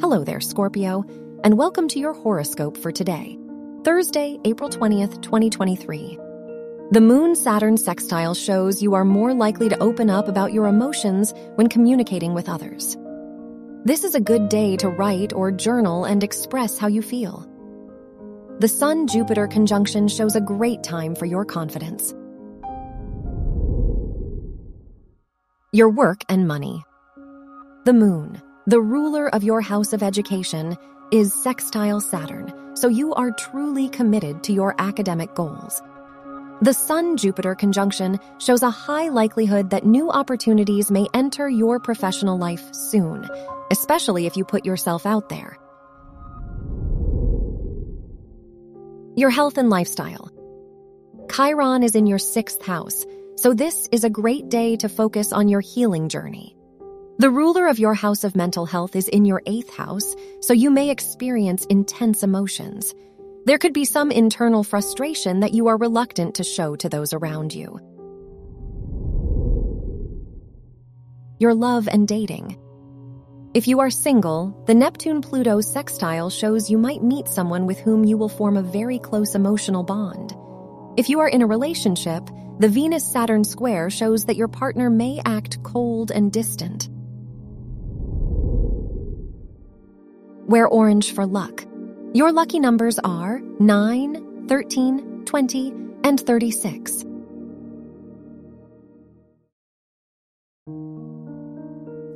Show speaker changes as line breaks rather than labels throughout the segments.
Hello there, Scorpio, and welcome to your horoscope for today, Thursday, April 20th, 2023. The Moon Saturn sextile shows you are more likely to open up about your emotions when communicating with others. This is a good day to write or journal and express how you feel. The Sun Jupiter conjunction shows a great time for your confidence. Your work and money. The Moon the ruler of your house of education is sextile Saturn, so you are truly committed to your academic goals. The Sun Jupiter conjunction shows a high likelihood that new opportunities may enter your professional life soon, especially if you put yourself out there. Your health and lifestyle. Chiron is in your sixth house, so this is a great day to focus on your healing journey. The ruler of your house of mental health is in your eighth house, so you may experience intense emotions. There could be some internal frustration that you are reluctant to show to those around you. Your love and dating. If you are single, the Neptune Pluto sextile shows you might meet someone with whom you will form a very close emotional bond. If you are in a relationship, the Venus Saturn square shows that your partner may act cold and distant. Wear orange for luck. Your lucky numbers are 9, 13, 20, and 36.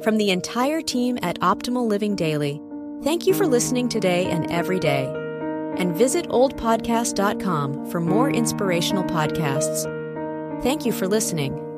From the entire team at Optimal Living Daily, thank you for listening today and every day. And visit oldpodcast.com for more inspirational podcasts. Thank you for listening.